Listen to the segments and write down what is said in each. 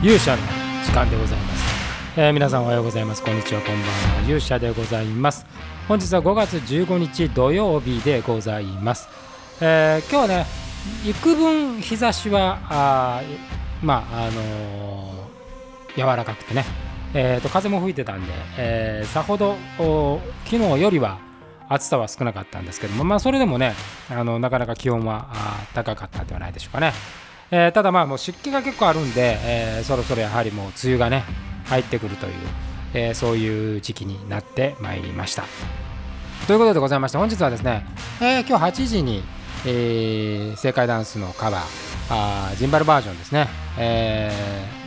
勇者の時間でございます、えー、皆さんおはようございます。こんにちはこんばんは。勇者でございます。本日は5月15日土曜日でございます、えー、今日はね幾分日差しはあまああのー、柔らかくてね。えーと、風も吹いてたんで、えー、さほど昨日よりは暑さは少なかったんですけども、まあ、それでもねあのなかなか気温は高かったんではないでしょうかね。えー、ただまあもう湿気が結構あるんで、えー、そろそろやはりもう梅雨がね入ってくるという、えー、そういう時期になってまいりました。ということでございまして本日はですね、え今日8時に、え正解ダンスのカバーあジンバルバージョンですね、え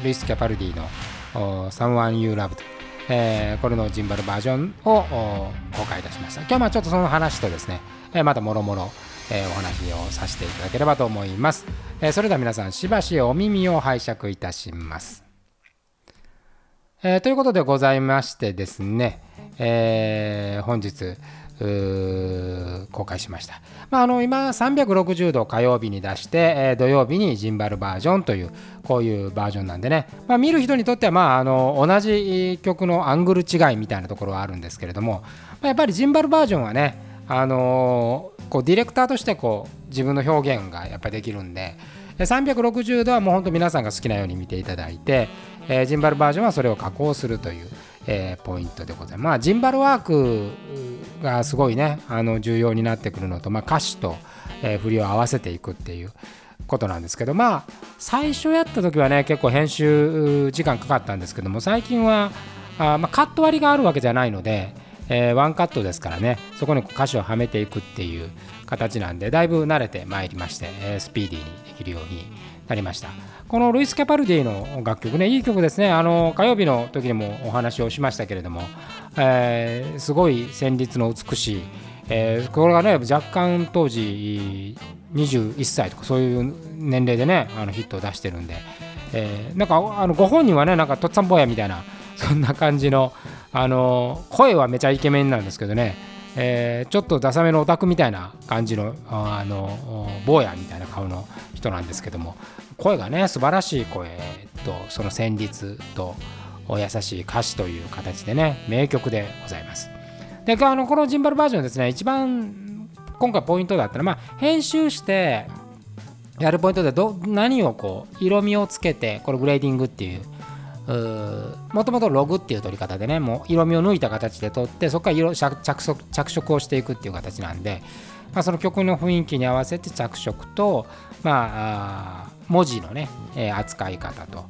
ルイス・キャパルディの「Someone You Loved」えー、これのジンバルバージョンを公開いたしました。今日はちょっとその話とですね、えまたもろもろえー、お話をさせていただければと思います、えー、それでは皆さんしばしお耳を拝借いたします、えー、ということでございましてですね、え本日公開しました、まあ、あの今360度火曜日に出して、え土曜日にジンバルバージョンというこういうバージョンなんでね、まあ、見る人にとっては、まあ、あの同じ曲のアングル違いみたいなところはあるんですけれども、まあ、やっぱりジンバルバージョンはねあのこうディレクターとしてこう自分の表現がやっぱりできるんで360度はもう本当皆さんが好きなように見ていただいて、えー、ジンバルバージョンはそれを加工するという、えー、ポイントでございます。まあ、ジンバルワークがすごいねあの重要になってくるのと、まあ、歌詞と、えー、振りを合わせていくっていうことなんですけどまあ最初やった時はね結構編集時間かかったんですけども最近はあ、まあ、カット割りがあるわけじゃないのでえー、ワンカットですからね。そこに歌詞をはめていくっていう形なんでだいぶ慣れてまいりまして、えー、スピーディーにできるようになりました。このルイス・キャパルディの楽曲ねいい曲ですね。あの火曜日の時にもお話をしましたけれども、えー、すごい旋律の美しい、えー、これがね若干当時21歳とかそういう年齢でねあのヒットを出してるんで、えー、なんかあのご本人はねなんかとっつぁん坊やみたいなそんな感じのあの声はめちゃイケメンなんですけどね、えー、ちょっとダサめのオタクみたいな感じのあの坊やみたいな顔の人なんですけども声がね素晴らしい声とその旋律とお優しい歌詞という形でね名曲でございます。であのこのジンバルバージョンですね一番今回ポイントだったのは、まあ、編集してやるポイントでど何をこう色味をつけてこれグレーディングっていうもともとログっていう取り方でねもう色味を抜いた形で取ってそこから色着色着色をしていくっていう形なんで、まあ、その曲の雰囲気に合わせて着色と、まあ、文字のね、扱い方と。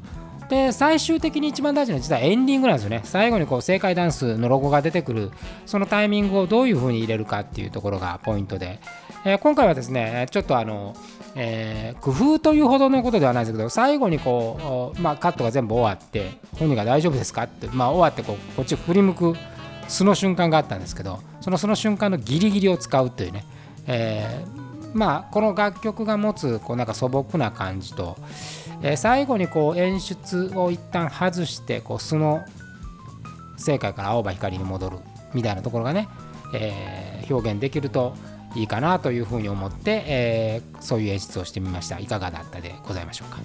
で最終的に一番大事な実はエンディングなんですよね。最後にこう正解ダンスのロゴが出てくるそのタイミングをどういう風に入れるかっていうところがポイントで、えー、今回はですねちょっとあのえー、工夫というほどのことではないですけど最後にこう、まあ、カットが全部終わって本人が大丈夫ですかって、まあ、終わってこうこっち振り向く素の瞬間があったんですけどそのその瞬間のギリギリを使うというね、えー、まあこの楽曲が持つこうなんか素朴な感じと、え、最後にこう演出を一旦外してこう素の正解から青葉光に戻るみたいなところがね、えー、表現できるといいかなというふうに思って、えー、そういう演出をしてみました。いかがだったでございましょうか、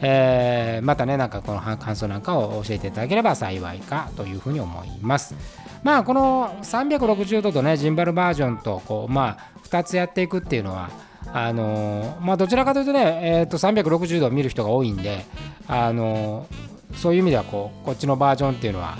えー、またねなんかこの感想なんかを教えていただければ幸いかというふうに思います。まあこの360度とねジンバルバージョンとこうまあ2つやっていくっていうのはあのまあどちらかというとね、えー、と360度見る人が多いんであのそういう意味ではこうこっちのバージョンっていうのは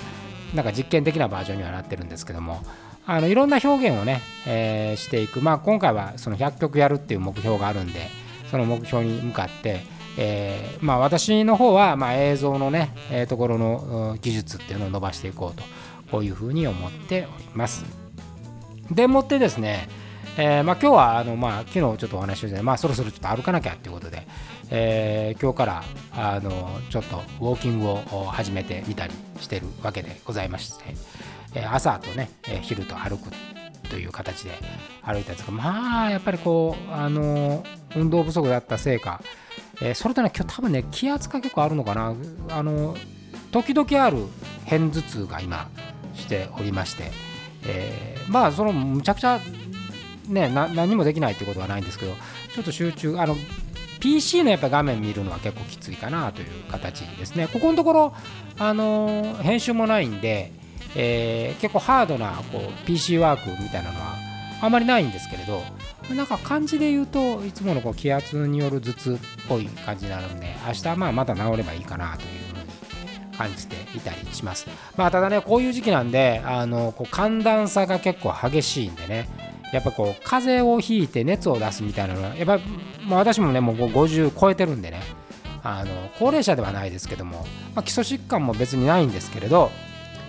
なんか実験的なバージョンにはなってるんですけどもあのいろんな表現をね、えー、していく、まあ、今回はその100曲やるっていう目標があるんでその目標に向かって、えーまあ、私の方はまあ映像のね、えー、ところの技術っていうのを伸ばしていこうとこういうふうに思っております。でもってですね、えーまあ、今日はあの、まあ、昨日ちょっとお話をして、まあ、そろそろちょっと歩かなきゃっていうことで、えー、今日からあのちょっとウォーキングを始めてみたりしてるわけでございまして、朝とね昼と歩くという形で歩いたんですがまあやっぱりこうあの運動不足だったせいか、えそれとね今日多分ね気圧が結構あるのかな。あの時々ある片頭痛が今しておりまして、えー、まあそのむちゃくちゃね何もできないってことはないんですけどちょっと集中あの PC のやっぱ画面見るのは結構きついかなという形ですね。ここのところあの編集もないんで、えー、結構ハードなこう PC ワークみたいなのはあまりないんですけれどなんか漢字で言うといつものこう気圧による頭痛っぽい感じになるんで明日はまあまた治ればいいかなというふうに感じていたりします。まあただねこういう時期なんであのこう寒暖差が結構激しいんでねやっぱこう風邪をひいて熱を出すみたいなのはやっぱ、まあ、私もねもう50超えてるんでね。あの高齢者ではないですけども、まあ、基礎疾患も別にないんですけれど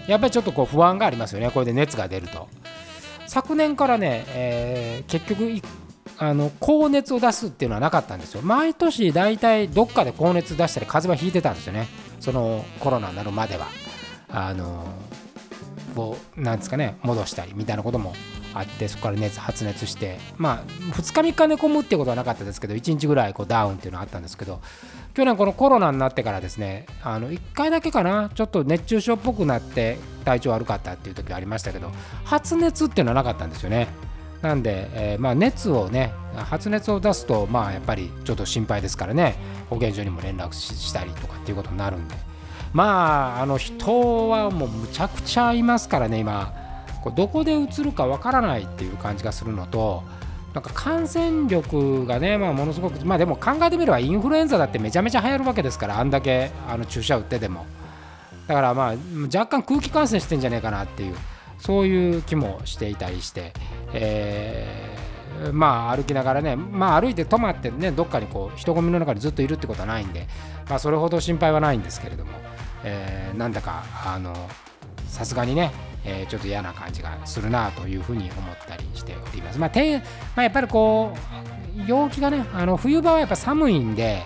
やっぱりちょっとこう不安がありますよね。これで熱が出ると。昨年からね、えー、結局あの高熱を出すっていうのはなかったんですよ。毎年大体どっかで高熱出したり風邪はひいてたんですよね。そのコロナになるまでは。あのこうなんですかね戻したりみたいなこともあってそこから熱発熱してまあ2日3日寝込むってことはなかったですけど1日ぐらいこうダウンっていうのはあったんですけど去年このコロナになってからですねあの1回だけかなちょっと熱中症っぽくなって体調悪かったっていう時ありましたけど発熱っていうのはなかったんですよね。なんで、えー、まあ熱をね発熱を出すとまあやっぱりちょっと心配ですからね保健所にも連絡したりとかっていうことになるんで。まああの人はもうむちゃくちゃいますからね今。こどこでうつるかわからないっていう感じがするのとなんか感染力がね、まあ、ものすごく、まあでも考えてみればインフルエンザだってめちゃめちゃ流行るわけですから、あんだけあの注射打ってでも。だからまあ若干空気感染してんじゃねえかなっていう、そういう気もしていたりして、えー、まあ歩きながらね、まあ歩いて止まってね、どっかにこう人混みの中にずっといるってことはないんで、まあそれほど心配はないんですけれども、えー、なんだか、あの、さすがにね、えー、ちょっと嫌な感じがするなというふうに思ったりしております。まあ、てまあ、やっぱりこう陽気がねあの冬場はやっぱ寒いんで、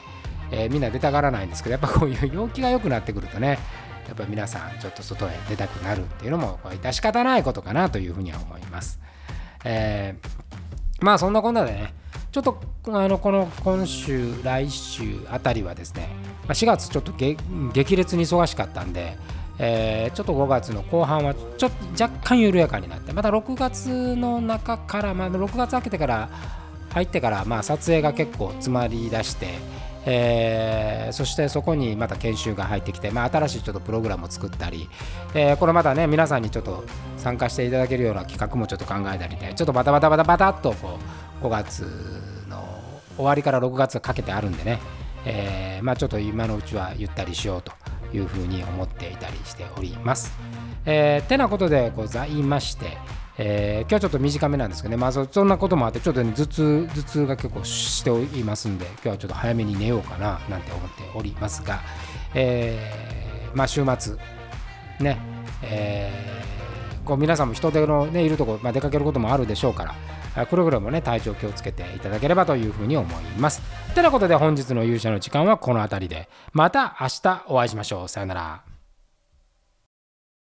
えー、みんな出たがらないんですけどやっぱこういう 陽気が良くなってくるとねやっぱ皆さんちょっと外へ出たくなるっていうのもこう致し方ないことかなというふうには思います。えー、まあそんなこんなでねちょっとあのこの今週来週あたりはですね4月ちょっと激烈に忙しかったんでえー、ちょっと5月の後半はちょっと若干緩やかになってまた6月の中から、まあ、6月明けてから入ってから、まあ、撮影が結構詰まりだして、えー、そしてそこにまた研修が入ってきて、まあ、新しいちょっとプログラムを作ったり、えー、これまたね皆さんにちょっと参加していただけるような企画もちょっと考えたりでちょっとバタバタバタバタっとこう5月の終わりから6月かけてあるんでね、えー、まあちょっと今のうちはゆったりしようと。いうふうに思っていたりしております。えー、てなことでございまして、えー、今日はちょっと短めなんですけどね、まあ、そんなこともあって、ちょっと、ね、頭痛頭痛が結構しておりますんで、今日はちょっと早めに寝ようかななんて思っておりますが、えー、まあ、週末、ね、え、こう皆さんも人手の、ね、いるところ、まあ、出かけることもあるでしょうから、くれぐれもね体調気をつけていただければというふうに思います。てなことで本日の勇者の時間はこの辺りでまた明日お会いしましょう。さよなら。